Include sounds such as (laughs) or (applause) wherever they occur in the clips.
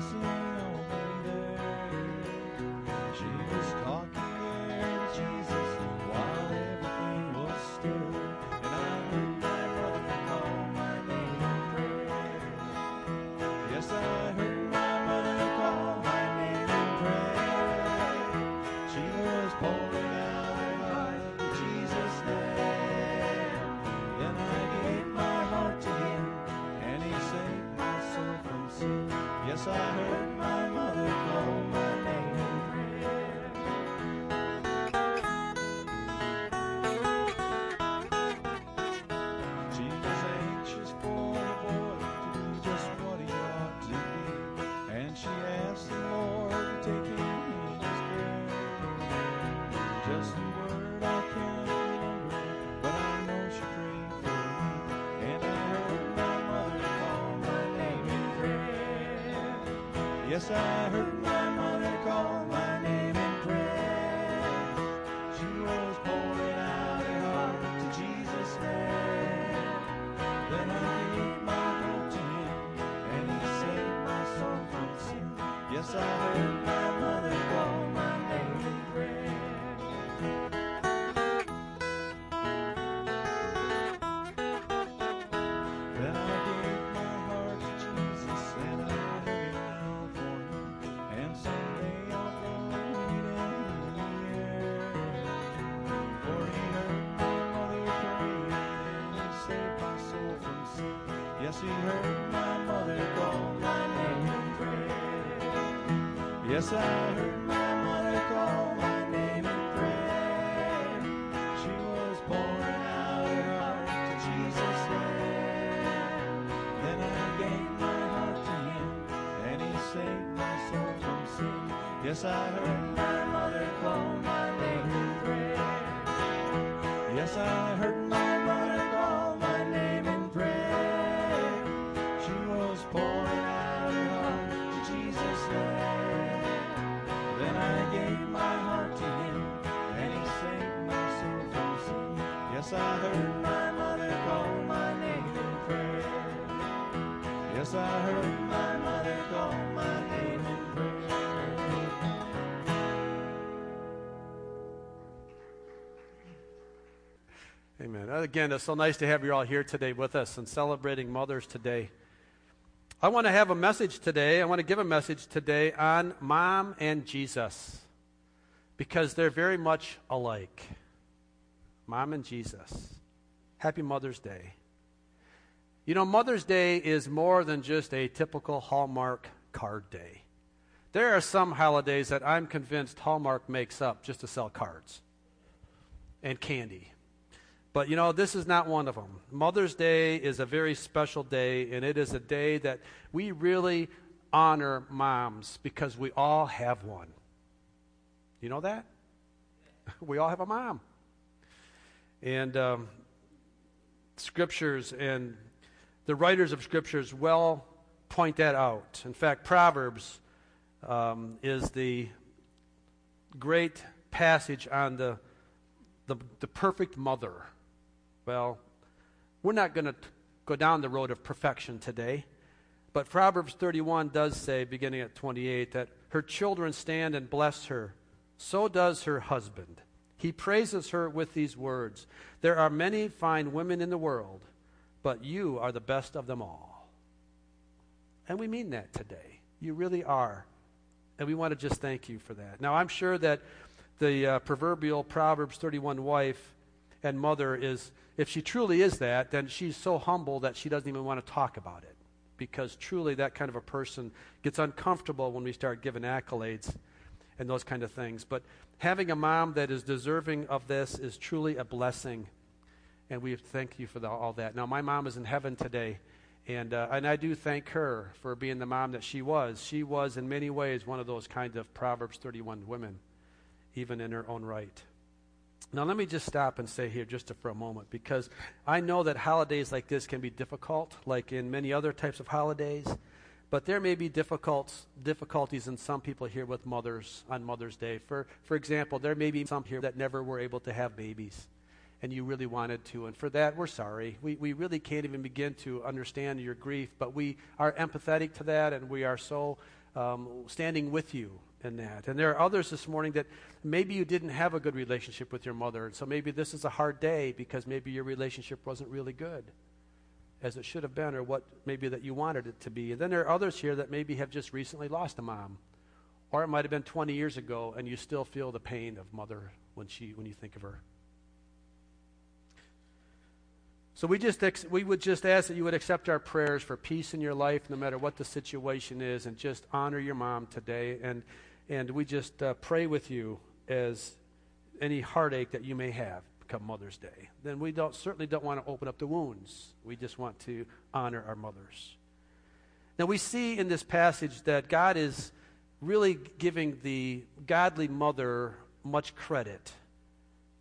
rejoicing over I heard Yes, I heard my mother call my name in prayer. She was pouring out her heart to Jesus there. Then I gave my heart to him, and he saved my soul from sin. Yes, I Yes, I heard my mother call my name in prayer. She was pouring out her heart to Jesus there. Then I gave my heart to him, and he saved my soul from sin. Yes, I heard Again, it's so nice to have you all here today with us and celebrating mothers today. I want to have a message today. I want to give a message today on mom and Jesus because they're very much alike. Mom and Jesus. Happy Mother's Day. You know, Mother's Day is more than just a typical Hallmark card day. There are some holidays that I'm convinced Hallmark makes up just to sell cards and candy. But you know, this is not one of them. Mother's Day is a very special day, and it is a day that we really honor moms because we all have one. You know that? (laughs) We all have a mom. And um, scriptures and the writers of scriptures well point that out. In fact, Proverbs um, is the great passage on the, the, the perfect mother. Well, we're not going to go down the road of perfection today, but Proverbs 31 does say, beginning at 28, that her children stand and bless her. So does her husband. He praises her with these words There are many fine women in the world, but you are the best of them all. And we mean that today. You really are. And we want to just thank you for that. Now, I'm sure that the uh, proverbial Proverbs 31 wife and mother is, if she truly is that, then she's so humble that she doesn't even want to talk about it. Because truly, that kind of a person gets uncomfortable when we start giving accolades and those kind of things. But having a mom that is deserving of this is truly a blessing. And we thank you for the, all that. Now, my mom is in heaven today. And, uh, and I do thank her for being the mom that she was. She was, in many ways, one of those kind of Proverbs 31 women, even in her own right. Now, let me just stop and say here just for a moment, because I know that holidays like this can be difficult, like in many other types of holidays. But there may be difficult, difficulties in some people here with mothers on Mother's Day. For, for example, there may be some here that never were able to have babies, and you really wanted to. And for that, we're sorry. We, we really can't even begin to understand your grief, but we are empathetic to that, and we are so um, standing with you in that. And there are others this morning that maybe you didn't have a good relationship with your mother. And so maybe this is a hard day because maybe your relationship wasn't really good as it should have been or what maybe that you wanted it to be. And then there are others here that maybe have just recently lost a mom. Or it might have been 20 years ago and you still feel the pain of mother when she when you think of her. So we just ex- we would just ask that you would accept our prayers for peace in your life no matter what the situation is and just honor your mom today and and we just uh, pray with you as any heartache that you may have come Mother's Day. Then we don't, certainly don't want to open up the wounds. We just want to honor our mothers. Now we see in this passage that God is really giving the godly mother much credit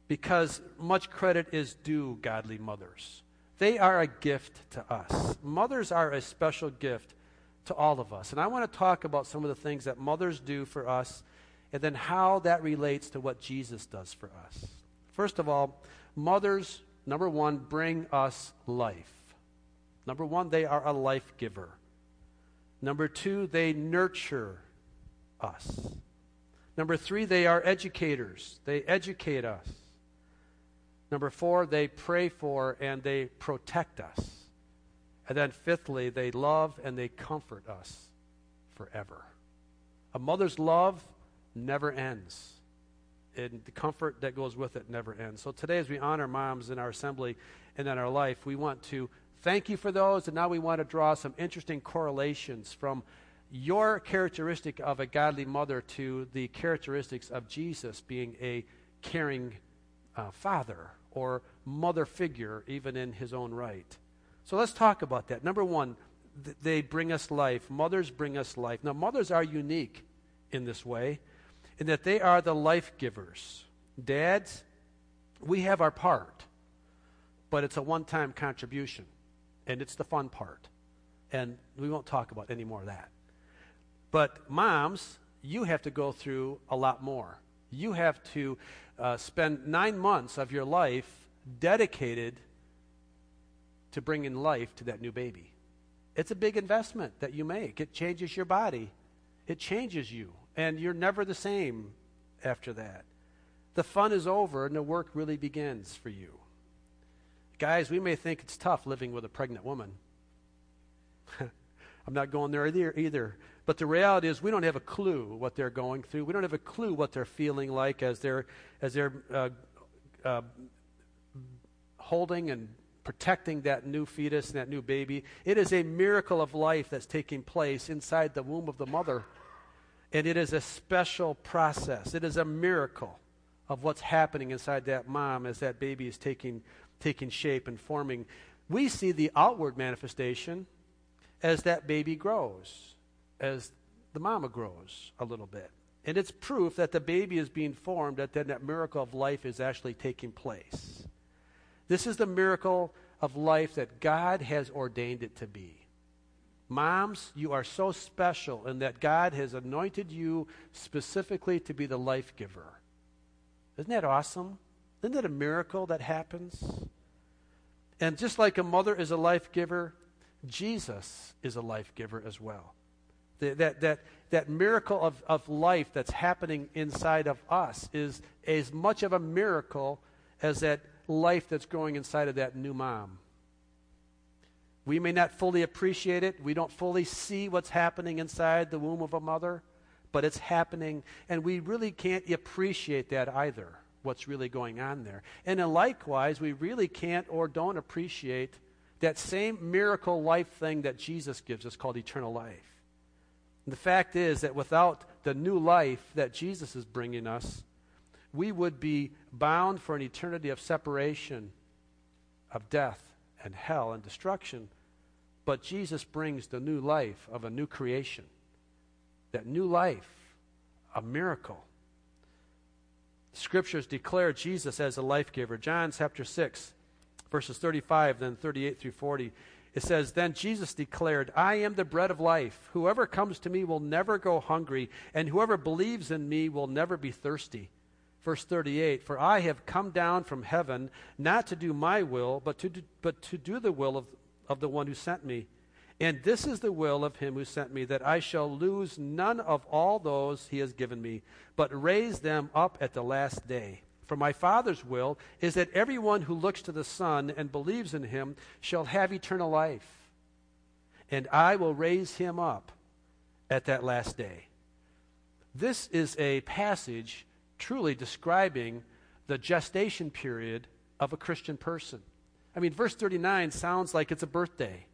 because much credit is due godly mothers. They are a gift to us. Mothers are a special gift to all of us. And I want to talk about some of the things that mothers do for us and then how that relates to what Jesus does for us. First of all, mothers, number one, bring us life. Number one, they are a life giver. Number two, they nurture us. Number three, they are educators. They educate us. Number four, they pray for and they protect us. And then, fifthly, they love and they comfort us forever. A mother's love never ends, and the comfort that goes with it never ends. So, today, as we honor moms in our assembly and in our life, we want to thank you for those, and now we want to draw some interesting correlations from your characteristic of a godly mother to the characteristics of Jesus being a caring uh, father or mother figure, even in his own right. So let's talk about that. Number one, th- they bring us life. Mothers bring us life. Now, mothers are unique in this way, in that they are the life givers. Dads, we have our part, but it's a one time contribution, and it's the fun part. And we won't talk about any more of that. But moms, you have to go through a lot more. You have to uh, spend nine months of your life dedicated to bring in life to that new baby. It's a big investment that you make. It changes your body, it changes you, and you're never the same after that. The fun is over and the work really begins for you. Guys, we may think it's tough living with a pregnant woman. (laughs) I'm not going there either, either. But the reality is, we don't have a clue what they're going through. We don't have a clue what they're feeling like as they're as they're uh, uh, holding and protecting that new fetus and that new baby. It is a miracle of life that's taking place inside the womb of the mother. And it is a special process. It is a miracle of what's happening inside that mom as that baby is taking, taking shape and forming. We see the outward manifestation as that baby grows, as the mama grows a little bit. And it's proof that the baby is being formed, that then that miracle of life is actually taking place. This is the miracle of life that God has ordained it to be. Moms, you are so special in that God has anointed you specifically to be the life giver. Isn't that awesome? Isn't that a miracle that happens? And just like a mother is a life giver, Jesus is a life giver as well. That, that, that miracle of, of life that's happening inside of us is as much of a miracle as that life that's growing inside of that new mom. We may not fully appreciate it. We don't fully see what's happening inside the womb of a mother, but it's happening, and we really can't appreciate that either, what's really going on there. And then likewise, we really can't or don't appreciate that same miracle life thing that Jesus gives us called eternal life. And the fact is that without the new life that Jesus is bringing us, we would be bound for an eternity of separation, of death and hell and destruction. But Jesus brings the new life of a new creation. That new life, a miracle. Scriptures declare Jesus as a life giver. John chapter 6, verses 35, then 38 through 40. It says, Then Jesus declared, I am the bread of life. Whoever comes to me will never go hungry, and whoever believes in me will never be thirsty. Verse 38 For I have come down from heaven not to do my will, but to do, but to do the will of, of the one who sent me. And this is the will of him who sent me, that I shall lose none of all those he has given me, but raise them up at the last day. For my Father's will is that everyone who looks to the Son and believes in him shall have eternal life. And I will raise him up at that last day. This is a passage truly describing the gestation period of a Christian person. I mean, verse 39 sounds like it's a birthday.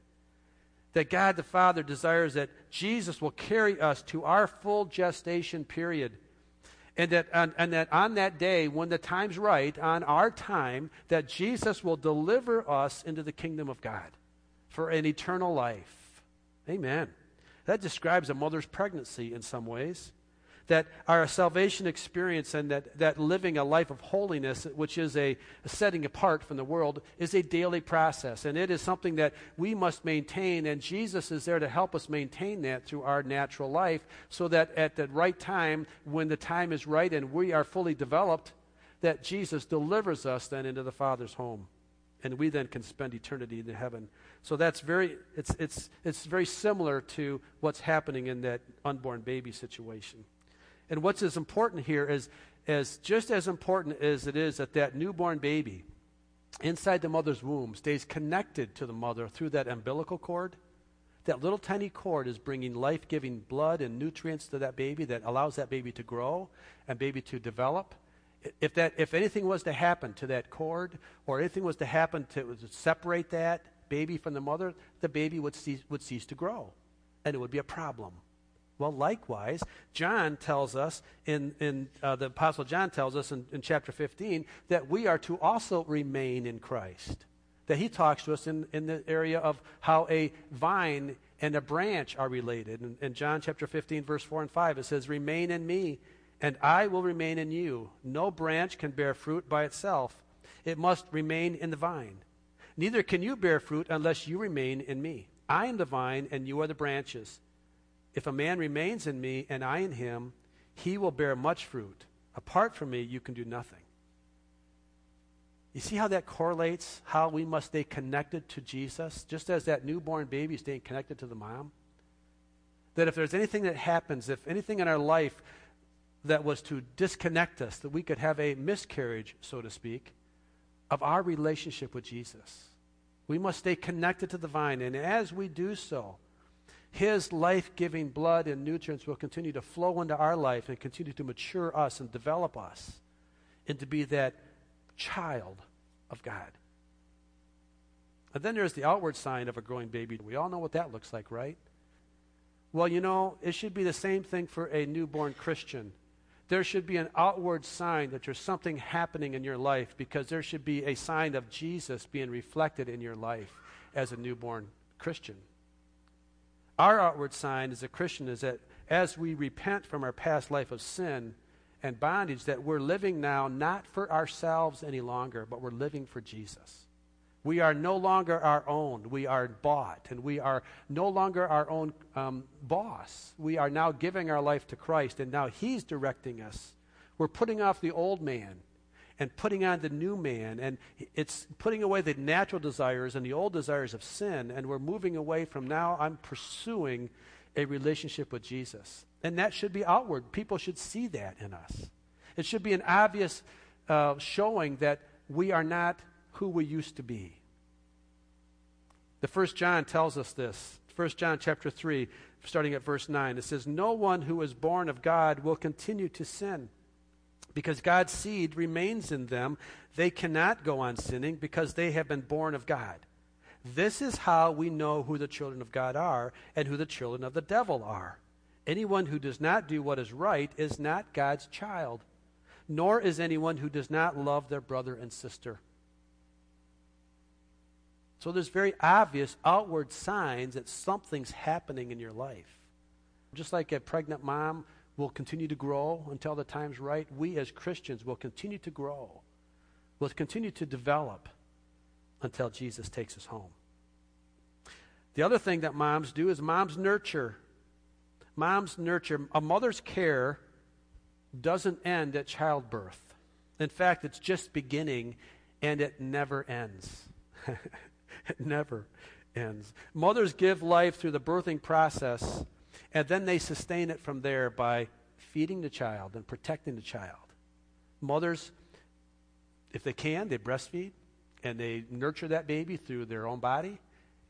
That God the Father desires that Jesus will carry us to our full gestation period. And that, and, and that on that day, when the time's right, on our time, that Jesus will deliver us into the kingdom of God for an eternal life. Amen. That describes a mother's pregnancy in some ways that our salvation experience and that, that living a life of holiness, which is a, a, setting apart from the world, is a daily process. And it is something that we must maintain, and Jesus is there to help us maintain that through our natural life so that at the right time, when the time is right and we are fully developed, that Jesus delivers us then into the Father's home. And we then can spend eternity in heaven. So that's very, it's, it's, it's very similar to what's happening in that unborn baby situation. And what's as important here is, is just as important as it is that that newborn baby inside the mother's womb stays connected to the mother through that umbilical cord. That little tiny cord is bringing life giving blood and nutrients to that baby that allows that baby to grow and baby to develop. If, that, if anything was to happen to that cord or anything was to happen to, to separate that baby from the mother, the baby would cease, would cease to grow and it would be a problem. Well, likewise, John tells us, in, in uh, the Apostle John tells us in, in chapter 15, that we are to also remain in Christ. That he talks to us in, in the area of how a vine and a branch are related. In, in John chapter 15, verse 4 and 5, it says, Remain in me, and I will remain in you. No branch can bear fruit by itself, it must remain in the vine. Neither can you bear fruit unless you remain in me. I am the vine, and you are the branches. If a man remains in me and I in him, he will bear much fruit. Apart from me, you can do nothing. You see how that correlates how we must stay connected to Jesus, just as that newborn baby staying connected to the mom? That if there's anything that happens, if anything in our life that was to disconnect us, that we could have a miscarriage, so to speak, of our relationship with Jesus. We must stay connected to the vine. And as we do so, his life giving blood and nutrients will continue to flow into our life and continue to mature us and develop us and to be that child of God. And then there's the outward sign of a growing baby. We all know what that looks like, right? Well, you know, it should be the same thing for a newborn Christian. There should be an outward sign that there's something happening in your life because there should be a sign of Jesus being reflected in your life as a newborn Christian. Our outward sign as a Christian is that as we repent from our past life of sin and bondage, that we're living now not for ourselves any longer, but we're living for Jesus. We are no longer our own. We are bought, and we are no longer our own um, boss. We are now giving our life to Christ, and now He's directing us. We're putting off the old man and putting on the new man. And it's putting away the natural desires and the old desires of sin. And we're moving away from now, I'm pursuing a relationship with Jesus. And that should be outward. People should see that in us. It should be an obvious uh, showing that we are not who we used to be. The first John tells us this. First John chapter 3, starting at verse 9. It says, No one who is born of God will continue to sin because God's seed remains in them, they cannot go on sinning because they have been born of God. This is how we know who the children of God are and who the children of the devil are. Anyone who does not do what is right is not God's child, nor is anyone who does not love their brother and sister. So there's very obvious outward signs that something's happening in your life. Just like a pregnant mom will continue to grow until the time's right. We as Christians will continue to grow, will continue to develop until Jesus takes us home. The other thing that moms do is moms nurture. Moms nurture. A mother's care doesn't end at childbirth. In fact, it's just beginning and it never ends. (laughs) it never ends. Mothers give life through the birthing process, and then they sustain it from there by feeding the child and protecting the child. Mothers, if they can, they breastfeed and they nurture that baby through their own body.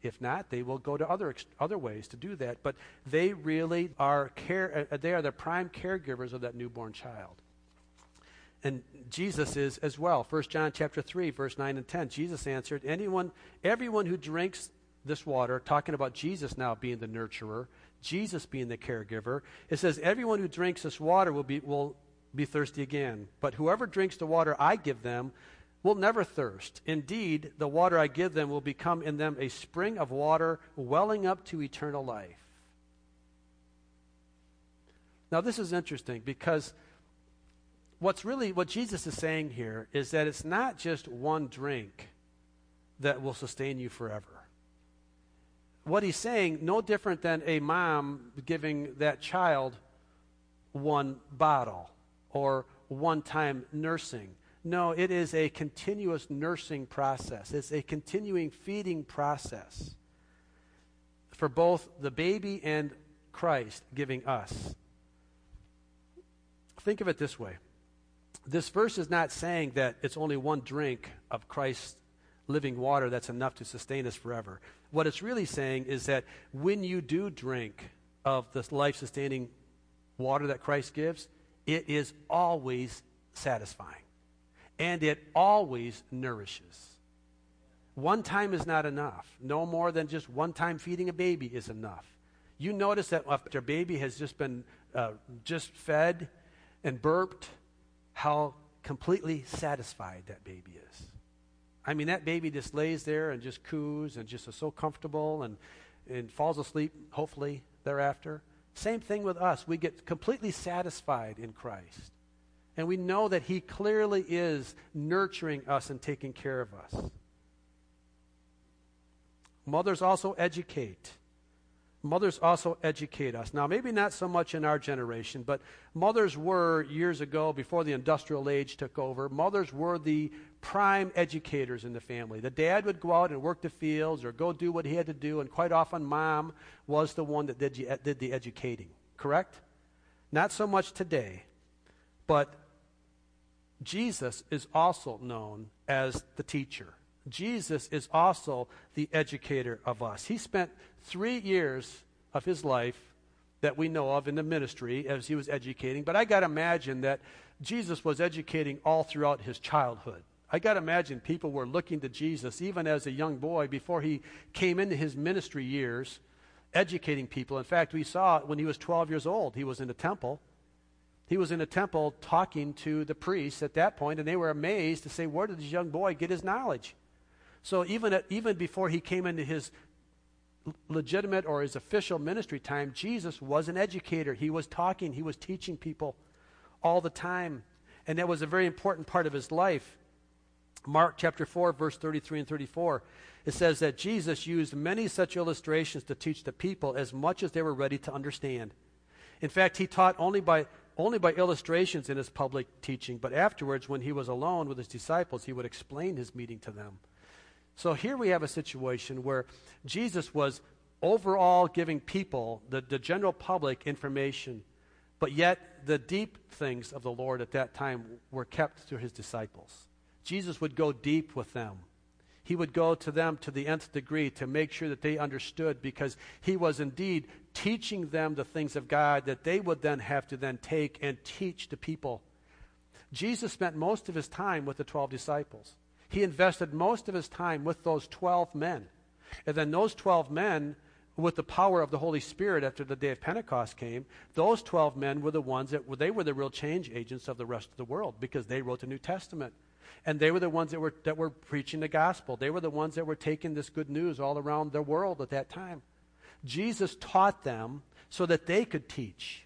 If not, they will go to other other ways to do that. But they really are care. Uh, they are the prime caregivers of that newborn child. And Jesus is as well. 1 John chapter 3, verse 9 and 10. Jesus answered, Anyone, everyone who drinks this water, talking about Jesus now being the nurturer, Jesus being the caregiver, it says, Everyone who drinks this water will be, will be thirsty again. But whoever drinks the water I give them will never thirst. Indeed, the water I give them will become in them a spring of water welling up to eternal life. Now, this is interesting because what's really what Jesus is saying here is that it's not just one drink that will sustain you forever. What he's saying, no different than a mom giving that child one bottle or one time nursing. No, it is a continuous nursing process. It's a continuing feeding process for both the baby and Christ giving us. Think of it this way this verse is not saying that it's only one drink of Christ's living water that's enough to sustain us forever. What it's really saying is that when you do drink of the life sustaining water that Christ gives, it is always satisfying and it always nourishes. One time is not enough. No more than just one time feeding a baby is enough. You notice that after a baby has just been uh, just fed and burped, how completely satisfied that baby is. I mean, that baby just lays there and just coos and just is so comfortable and, and falls asleep, hopefully, thereafter. Same thing with us. We get completely satisfied in Christ. And we know that He clearly is nurturing us and taking care of us. Mothers also educate. Mothers also educate us. Now, maybe not so much in our generation, but mothers were years ago, before the industrial age took over, mothers were the prime educators in the family. The dad would go out and work the fields or go do what he had to do, and quite often, mom was the one that did, did the educating. Correct? Not so much today, but Jesus is also known as the teacher. Jesus is also the educator of us. He spent three years of his life that we know of in the ministry as he was educating, but I got to imagine that Jesus was educating all throughout his childhood. I got to imagine people were looking to Jesus even as a young boy before he came into his ministry years, educating people. In fact, we saw when he was 12 years old, he was in the temple. He was in a temple talking to the priests at that point, and they were amazed to say, Where did this young boy get his knowledge? So even, at, even before he came into his legitimate or his official ministry time, Jesus was an educator. He was talking, he was teaching people all the time. And that was a very important part of his life. Mark chapter 4, verse 33 and 34, it says that Jesus used many such illustrations to teach the people as much as they were ready to understand. In fact, he taught only by, only by illustrations in his public teaching, but afterwards, when he was alone with his disciples, he would explain his meeting to them. So here we have a situation where Jesus was overall giving people, the, the general public, information, but yet the deep things of the Lord at that time were kept to his disciples. Jesus would go deep with them. He would go to them to the nth degree to make sure that they understood because he was indeed teaching them the things of God that they would then have to then take and teach to people. Jesus spent most of his time with the 12 disciples. He invested most of his time with those 12 men. And then those 12 men, with the power of the Holy Spirit after the day of Pentecost came, those 12 men were the ones that they were the real change agents of the rest of the world because they wrote the New Testament. And they were the ones that were, that were preaching the gospel. They were the ones that were taking this good news all around the world at that time. Jesus taught them so that they could teach.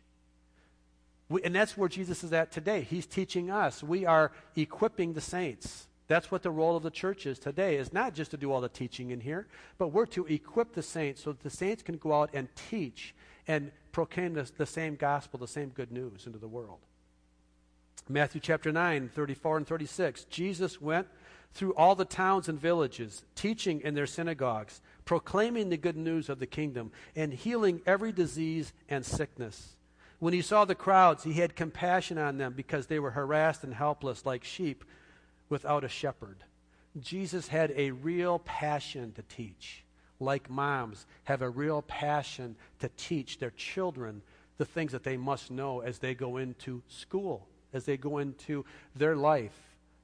We, and that's where Jesus is at today. He's teaching us. We are equipping the saints. That's what the role of the church is today, is not just to do all the teaching in here, but we're to equip the saints so that the saints can go out and teach and proclaim the, the same gospel, the same good news into the world. Matthew chapter 9, 34 and 36. Jesus went through all the towns and villages, teaching in their synagogues, proclaiming the good news of the kingdom and healing every disease and sickness. When he saw the crowds, he had compassion on them because they were harassed and helpless like sheep without a shepherd. Jesus had a real passion to teach, like moms have a real passion to teach their children the things that they must know as they go into school, as they go into their life.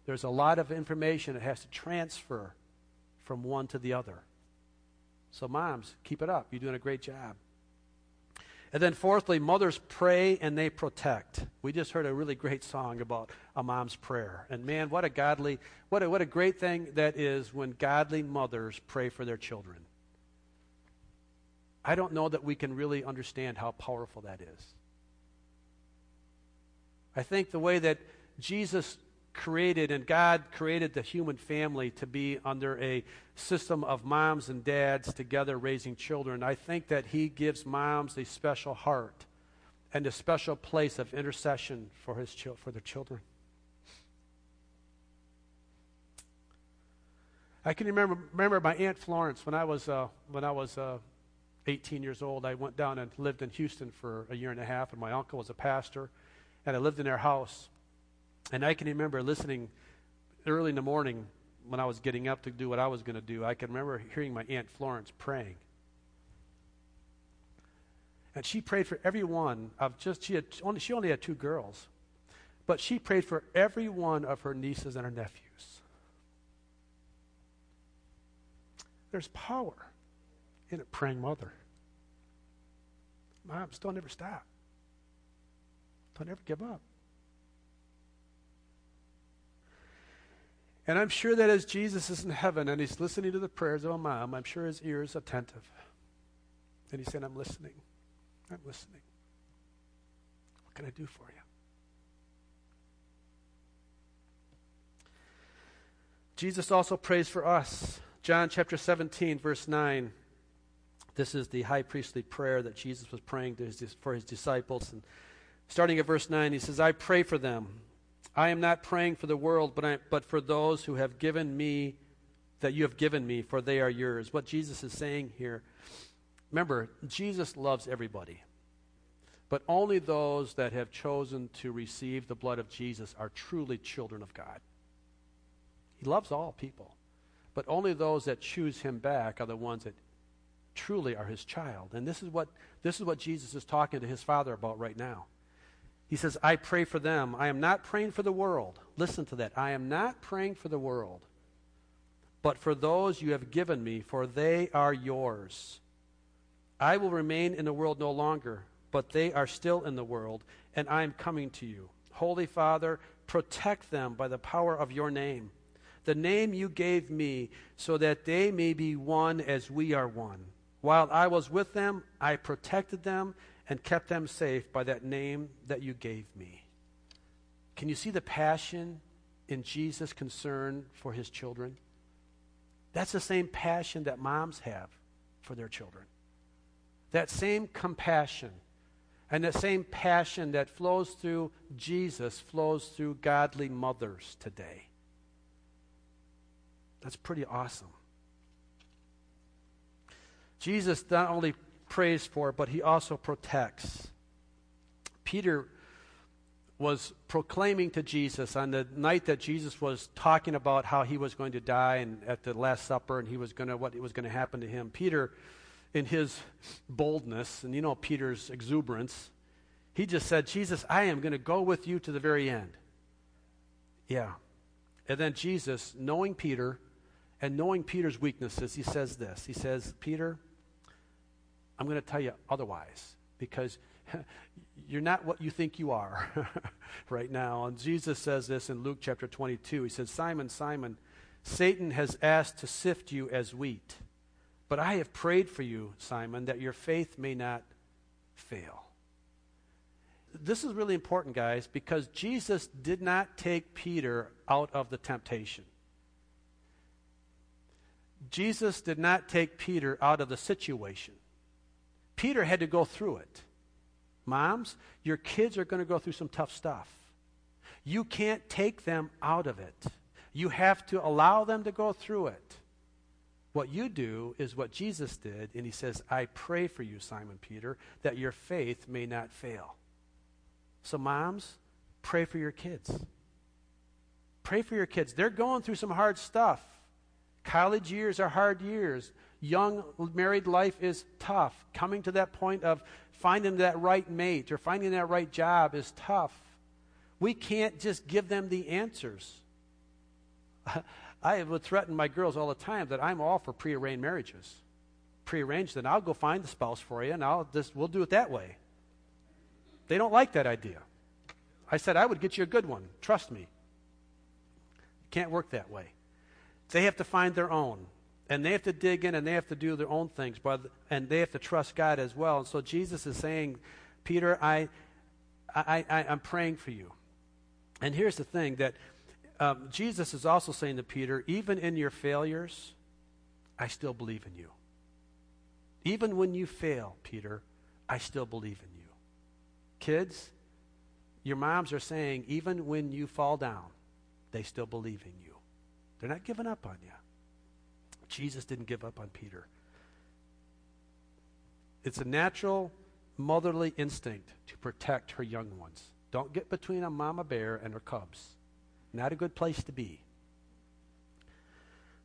There's a lot of information that has to transfer from one to the other. So, moms, keep it up. You're doing a great job. And then, fourthly, mothers pray and they protect. We just heard a really great song about a mom's prayer. And man, what a godly, what a, what a great thing that is when godly mothers pray for their children. I don't know that we can really understand how powerful that is. I think the way that Jesus created and God created the human family to be under a system of moms and dads together raising children, I think that He gives moms a special heart and a special place of intercession for, his for their children. I can remember, remember my Aunt Florence when I was, uh, when I was uh, 18 years old. I went down and lived in Houston for a year and a half, and my uncle was a pastor, and I lived in their house. And I can remember listening early in the morning when I was getting up to do what I was going to do. I can remember hearing my Aunt Florence praying. And she prayed for every one of just, she, had only, she only had two girls, but she prayed for every one of her nieces and her nephews. There's power in a praying mother. Moms, don't ever stop. Don't ever give up. And I'm sure that as Jesus is in heaven and he's listening to the prayers of a mom, I'm sure his ear is attentive. And he's saying, I'm listening. I'm listening. What can I do for you? Jesus also prays for us. John chapter 17, verse 9. This is the high priestly prayer that Jesus was praying his, for his disciples. And starting at verse 9, he says, I pray for them I am not praying for the world, but, I, but for those who have given me, that you have given me, for they are yours. What Jesus is saying here, remember, Jesus loves everybody, but only those that have chosen to receive the blood of Jesus are truly children of God. He loves all people, but only those that choose him back are the ones that truly are his child. And this is what, this is what Jesus is talking to his Father about right now. He says, I pray for them. I am not praying for the world. Listen to that. I am not praying for the world, but for those you have given me, for they are yours. I will remain in the world no longer, but they are still in the world, and I am coming to you. Holy Father, protect them by the power of your name, the name you gave me, so that they may be one as we are one. While I was with them, I protected them and kept them safe by that name that you gave me. Can you see the passion in Jesus' concern for his children? That's the same passion that moms have for their children. That same compassion and that same passion that flows through Jesus flows through godly mothers today. That's pretty awesome. Jesus not only prays for, but he also protects. Peter was proclaiming to Jesus on the night that Jesus was talking about how he was going to die and at the last supper and he was going to what was going to happen to him. Peter in his boldness and you know Peter's exuberance, he just said, "Jesus, I am going to go with you to the very end." Yeah. And then Jesus, knowing Peter and knowing Peter's weaknesses, he says this. He says, "Peter, I'm going to tell you otherwise because (laughs) you're not what you think you are (laughs) right now. And Jesus says this in Luke chapter 22. He says, Simon, Simon, Satan has asked to sift you as wheat, but I have prayed for you, Simon, that your faith may not fail. This is really important, guys, because Jesus did not take Peter out of the temptation. Jesus did not take Peter out of the situation. Peter had to go through it. Moms, your kids are going to go through some tough stuff. You can't take them out of it. You have to allow them to go through it. What you do is what Jesus did, and he says, I pray for you, Simon Peter, that your faith may not fail. So, moms, pray for your kids. Pray for your kids. They're going through some hard stuff. College years are hard years. Young married life is tough. Coming to that point of finding that right mate or finding that right job is tough. We can't just give them the answers. (laughs) I would threaten my girls all the time that I'm all for prearranged marriages. Prearranged, then I'll go find the spouse for you and I'll just we'll do it that way. They don't like that idea. I said I would get you a good one. Trust me. Can't work that way. They have to find their own. And they have to dig in and they have to do their own things, brother, and they have to trust God as well. And so Jesus is saying, Peter, I, I, I, I'm praying for you. And here's the thing that um, Jesus is also saying to Peter, even in your failures, I still believe in you. Even when you fail, Peter, I still believe in you. Kids, your moms are saying, even when you fall down, they still believe in you. They're not giving up on you. Jesus didn't give up on Peter. It's a natural motherly instinct to protect her young ones. Don't get between a mama bear and her cubs. Not a good place to be.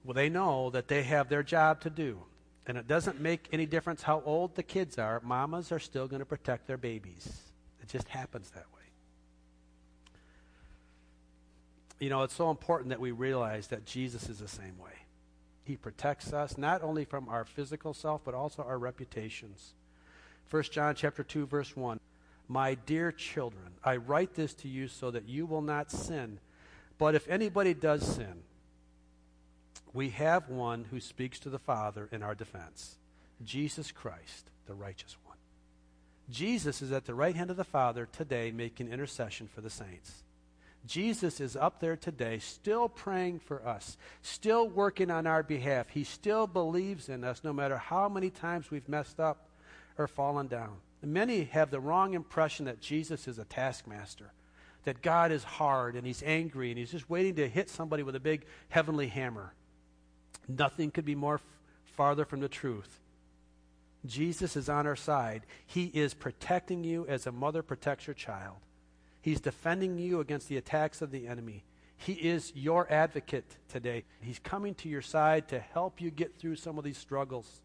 Well, they know that they have their job to do. And it doesn't make any difference how old the kids are. Mamas are still going to protect their babies. It just happens that way. You know, it's so important that we realize that Jesus is the same way. He protects us not only from our physical self, but also our reputations. 1 John chapter 2, verse 1. My dear children, I write this to you so that you will not sin. But if anybody does sin, we have one who speaks to the Father in our defense Jesus Christ, the righteous one. Jesus is at the right hand of the Father today making intercession for the saints. Jesus is up there today, still praying for us, still working on our behalf. He still believes in us no matter how many times we've messed up or fallen down. Many have the wrong impression that Jesus is a taskmaster, that God is hard and he's angry and he's just waiting to hit somebody with a big heavenly hammer. Nothing could be more f- farther from the truth. Jesus is on our side. He is protecting you as a mother protects her child. He's defending you against the attacks of the enemy. He is your advocate today. He's coming to your side to help you get through some of these struggles.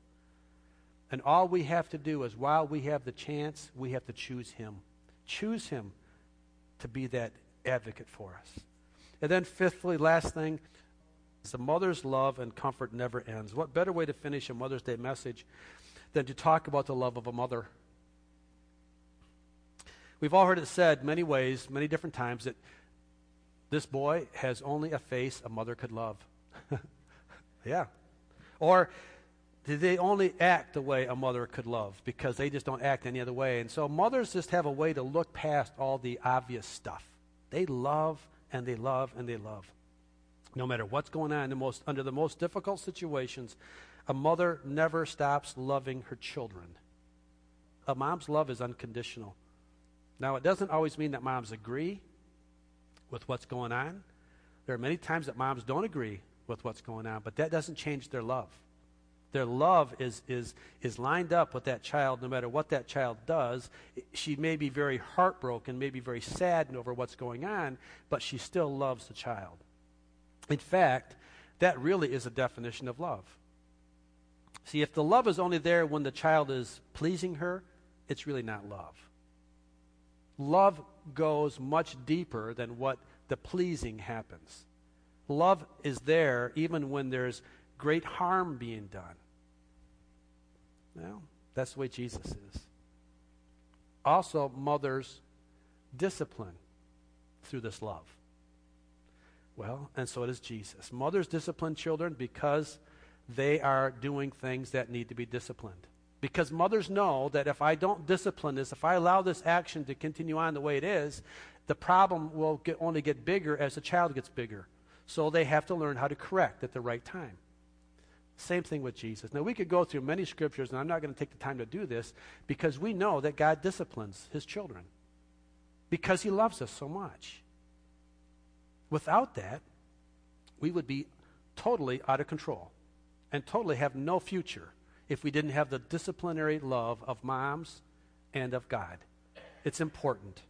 And all we have to do is, while we have the chance, we have to choose Him. Choose Him to be that advocate for us. And then, fifthly, last thing, is the mother's love and comfort never ends. What better way to finish a Mother's Day message than to talk about the love of a mother? We've all heard it said many ways, many different times, that this boy has only a face a mother could love. (laughs) yeah. Or they only act the way a mother could love because they just don't act any other way? And so mothers just have a way to look past all the obvious stuff. They love and they love and they love. No matter what's going on the most, under the most difficult situations, a mother never stops loving her children. A mom's love is unconditional. Now, it doesn't always mean that moms agree with what's going on. There are many times that moms don't agree with what's going on, but that doesn't change their love. Their love is, is, is lined up with that child no matter what that child does. She may be very heartbroken, may be very saddened over what's going on, but she still loves the child. In fact, that really is a definition of love. See, if the love is only there when the child is pleasing her, it's really not love love goes much deeper than what the pleasing happens. Love is there even when there's great harm being done. Well, that's the way Jesus is. Also, mothers discipline through this love. Well, and so does Jesus. Mothers discipline children because they are doing things that need to be disciplined. Because mothers know that if I don't discipline this, if I allow this action to continue on the way it is, the problem will get, only get bigger as the child gets bigger. So they have to learn how to correct at the right time. Same thing with Jesus. Now, we could go through many scriptures, and I'm not going to take the time to do this because we know that God disciplines his children because he loves us so much. Without that, we would be totally out of control and totally have no future if we didn't have the disciplinary love of moms and of God. It's important.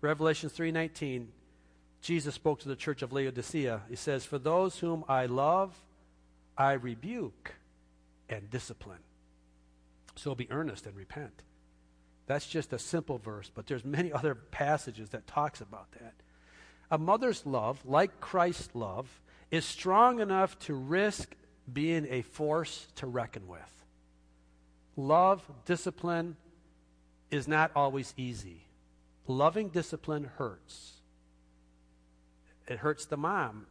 Revelation 3:19 Jesus spoke to the church of Laodicea. He says, "For those whom I love, I rebuke and discipline." So be earnest and repent. That's just a simple verse, but there's many (laughs) other passages that talks about that. A mother's love, like Christ's love, is strong enough to risk being a force to reckon with. Love, discipline is not always easy. Loving discipline hurts. It hurts the mom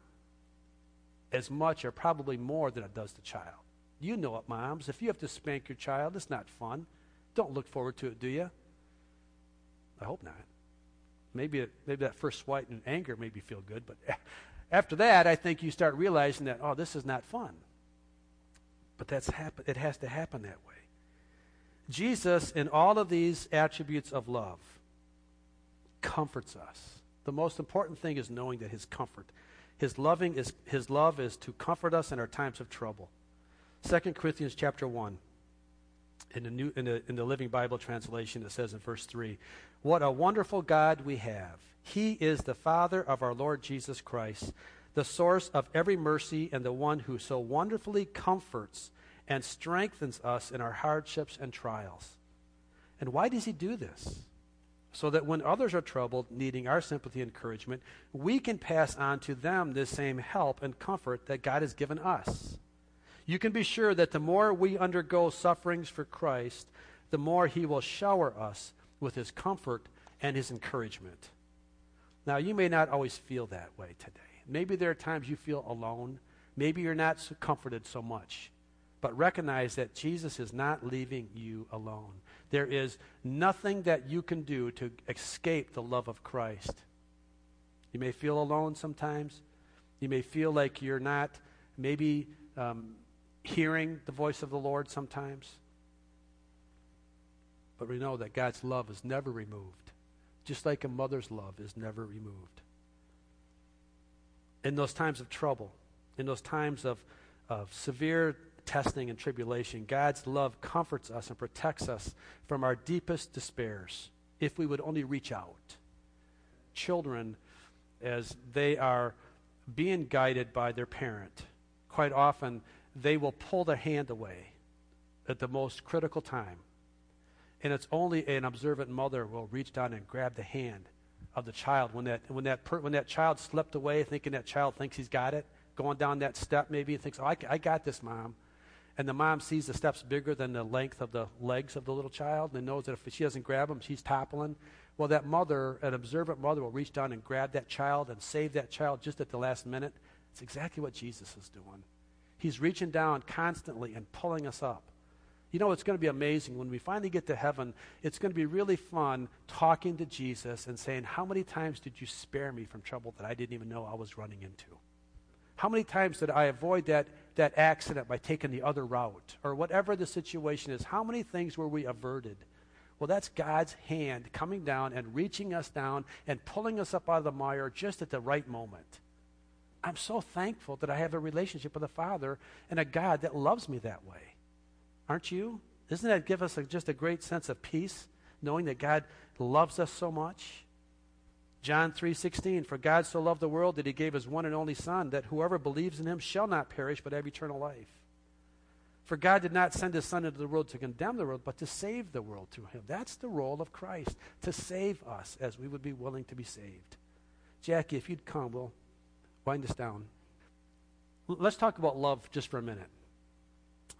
as much or probably more than it does the child. You know it, moms. If you have to spank your child, it's not fun. Don't look forward to it, do you? I hope not. Maybe, it, maybe that first swipe in anger made you feel good, but (laughs) after that, I think you start realizing that, oh, this is not fun. But that's happen- it has to happen that way. Jesus, in all of these attributes of love, comforts us. The most important thing is knowing that his comfort, his loving is his love is to comfort us in our times of trouble. 2 Corinthians chapter 1 in the, new, in, the, in the Living Bible translation, it says in verse 3 What a wonderful God we have! He is the Father of our Lord Jesus Christ, the source of every mercy, and the one who so wonderfully comforts and strengthens us in our hardships and trials. And why does He do this? So that when others are troubled, needing our sympathy and encouragement, we can pass on to them this same help and comfort that God has given us. You can be sure that the more we undergo sufferings for Christ, the more He will shower us with His comfort and His encouragement. Now, you may not always feel that way today. Maybe there are times you feel alone. Maybe you're not so comforted so much. But recognize that Jesus is not leaving you alone. There is nothing that you can do to escape the love of Christ. You may feel alone sometimes. You may feel like you're not maybe um, hearing the voice of the Lord sometimes. But we know that God's love is never removed, just like a mother's love is never removed. In those times of trouble, in those times of, of severe testing and tribulation, God's love comforts us and protects us from our deepest despairs if we would only reach out. Children, as they are being guided by their parent, quite often they will pull their hand away at the most critical time. And it's only an observant mother will reach down and grab the hand of the child when that when that per, when that child slipped away, thinking that child thinks he's got it, going down that step maybe and thinks, "Oh, I, I got this, mom." And the mom sees the steps bigger than the length of the legs of the little child and knows that if she doesn't grab them, she's toppling. Well, that mother, an observant mother, will reach down and grab that child and save that child just at the last minute. It's exactly what Jesus is doing. He's reaching down constantly and pulling us up. You know, it's going to be amazing when we finally get to heaven. It's going to be really fun talking to Jesus and saying, How many times did you spare me from trouble that I didn't even know I was running into? How many times did I avoid that, that accident by taking the other route? Or whatever the situation is, how many things were we averted? Well, that's God's hand coming down and reaching us down and pulling us up out of the mire just at the right moment. I'm so thankful that I have a relationship with a Father and a God that loves me that way. Aren't you? Doesn't that give us a, just a great sense of peace, knowing that God loves us so much? John 3:16 For God so loved the world that he gave his one and only son that whoever believes in him shall not perish but have eternal life. For God did not send his son into the world to condemn the world but to save the world through him. That's the role of Christ, to save us as we would be willing to be saved. Jackie, if you'd come, we'll wind this down. Let's talk about love just for a minute.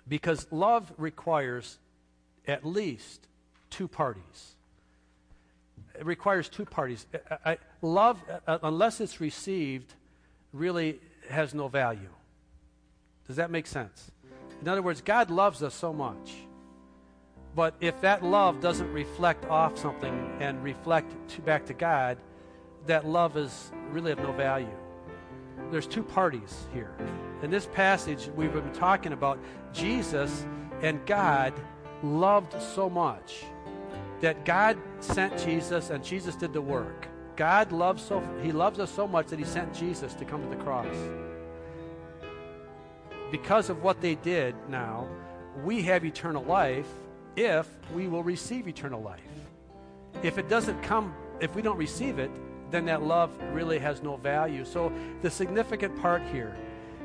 Because love requires at least two parties it requires two parties. I, I, love, uh, unless it's received, really has no value. Does that make sense? In other words, God loves us so much. But if that love doesn't reflect off something and reflect to, back to God, that love is really of no value. There's two parties here. In this passage, we've been talking about Jesus and God loved so much that God sent Jesus and Jesus did the work. God loves so he loves us so much that he sent Jesus to come to the cross. because of what they did now, we have eternal life if we will receive eternal life. If it doesn't come, if we don't receive it, then that love really has no value. So the significant part here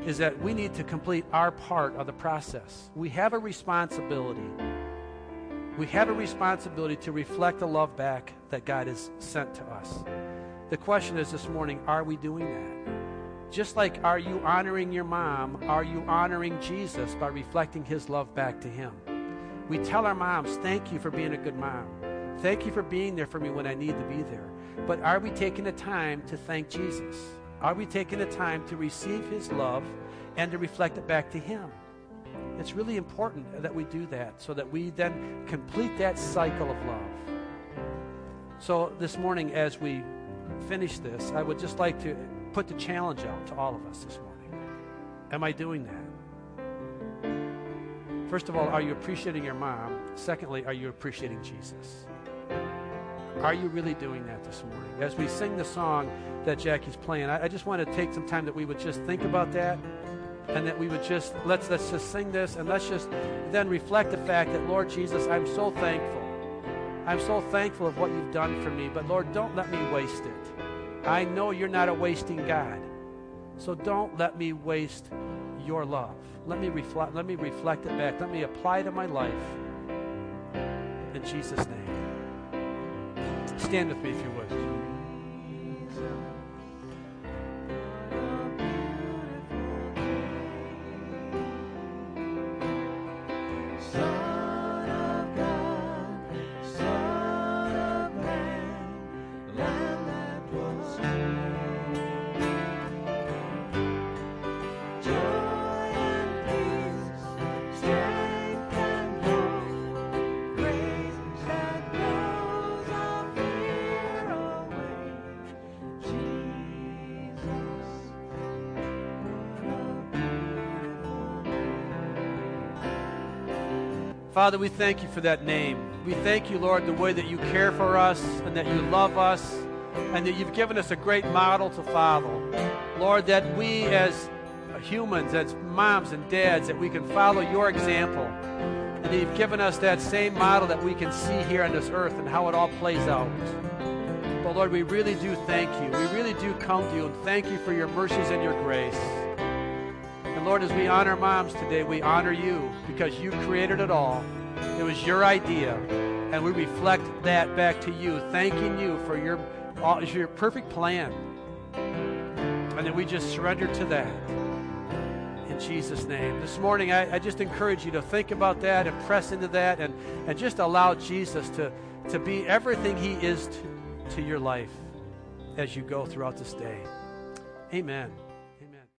is that we need to complete our part of the process. We have a responsibility. We have a responsibility to reflect the love back that God has sent to us. The question is this morning are we doing that? Just like are you honoring your mom, are you honoring Jesus by reflecting his love back to him? We tell our moms, thank you for being a good mom. Thank you for being there for me when I need to be there. But are we taking the time to thank Jesus? Are we taking the time to receive his love and to reflect it back to him? It's really important that we do that so that we then complete that cycle of love. So this morning, as we finish this, I would just like to put the challenge out to all of us this morning. Am I doing that? First of all, are you appreciating your mom? Secondly, are you appreciating Jesus? Are you really doing that this morning? As we sing the song that Jackie's playing, I, I just want to take some time that we would just think about that and that we would just let's let's just sing this and let's just then reflect the fact that Lord Jesus, I'm so thankful. I'm so thankful of what you've done for me, but Lord, don't let me waste it. I know you're not a wasting God. So don't let me waste your love. Let me reflect let me reflect it back. Let me apply it to my life. In Jesus' name. Stand with me if you would. Father, we thank you for that name. We thank you, Lord, the way that you care for us and that you love us and that you've given us a great model to follow. Lord, that we as humans, as moms and dads, that we can follow your example. And that you've given us that same model that we can see here on this earth and how it all plays out. But Lord, we really do thank you. We really do come to you and thank you for your mercies and your grace. And Lord, as we honor moms today, we honor you because you created it all. It was your idea. And we reflect that back to you, thanking you for your, your perfect plan. And then we just surrender to that. In Jesus' name. This morning, I, I just encourage you to think about that and press into that and, and just allow Jesus to, to be everything he is to, to your life as you go throughout this day. Amen.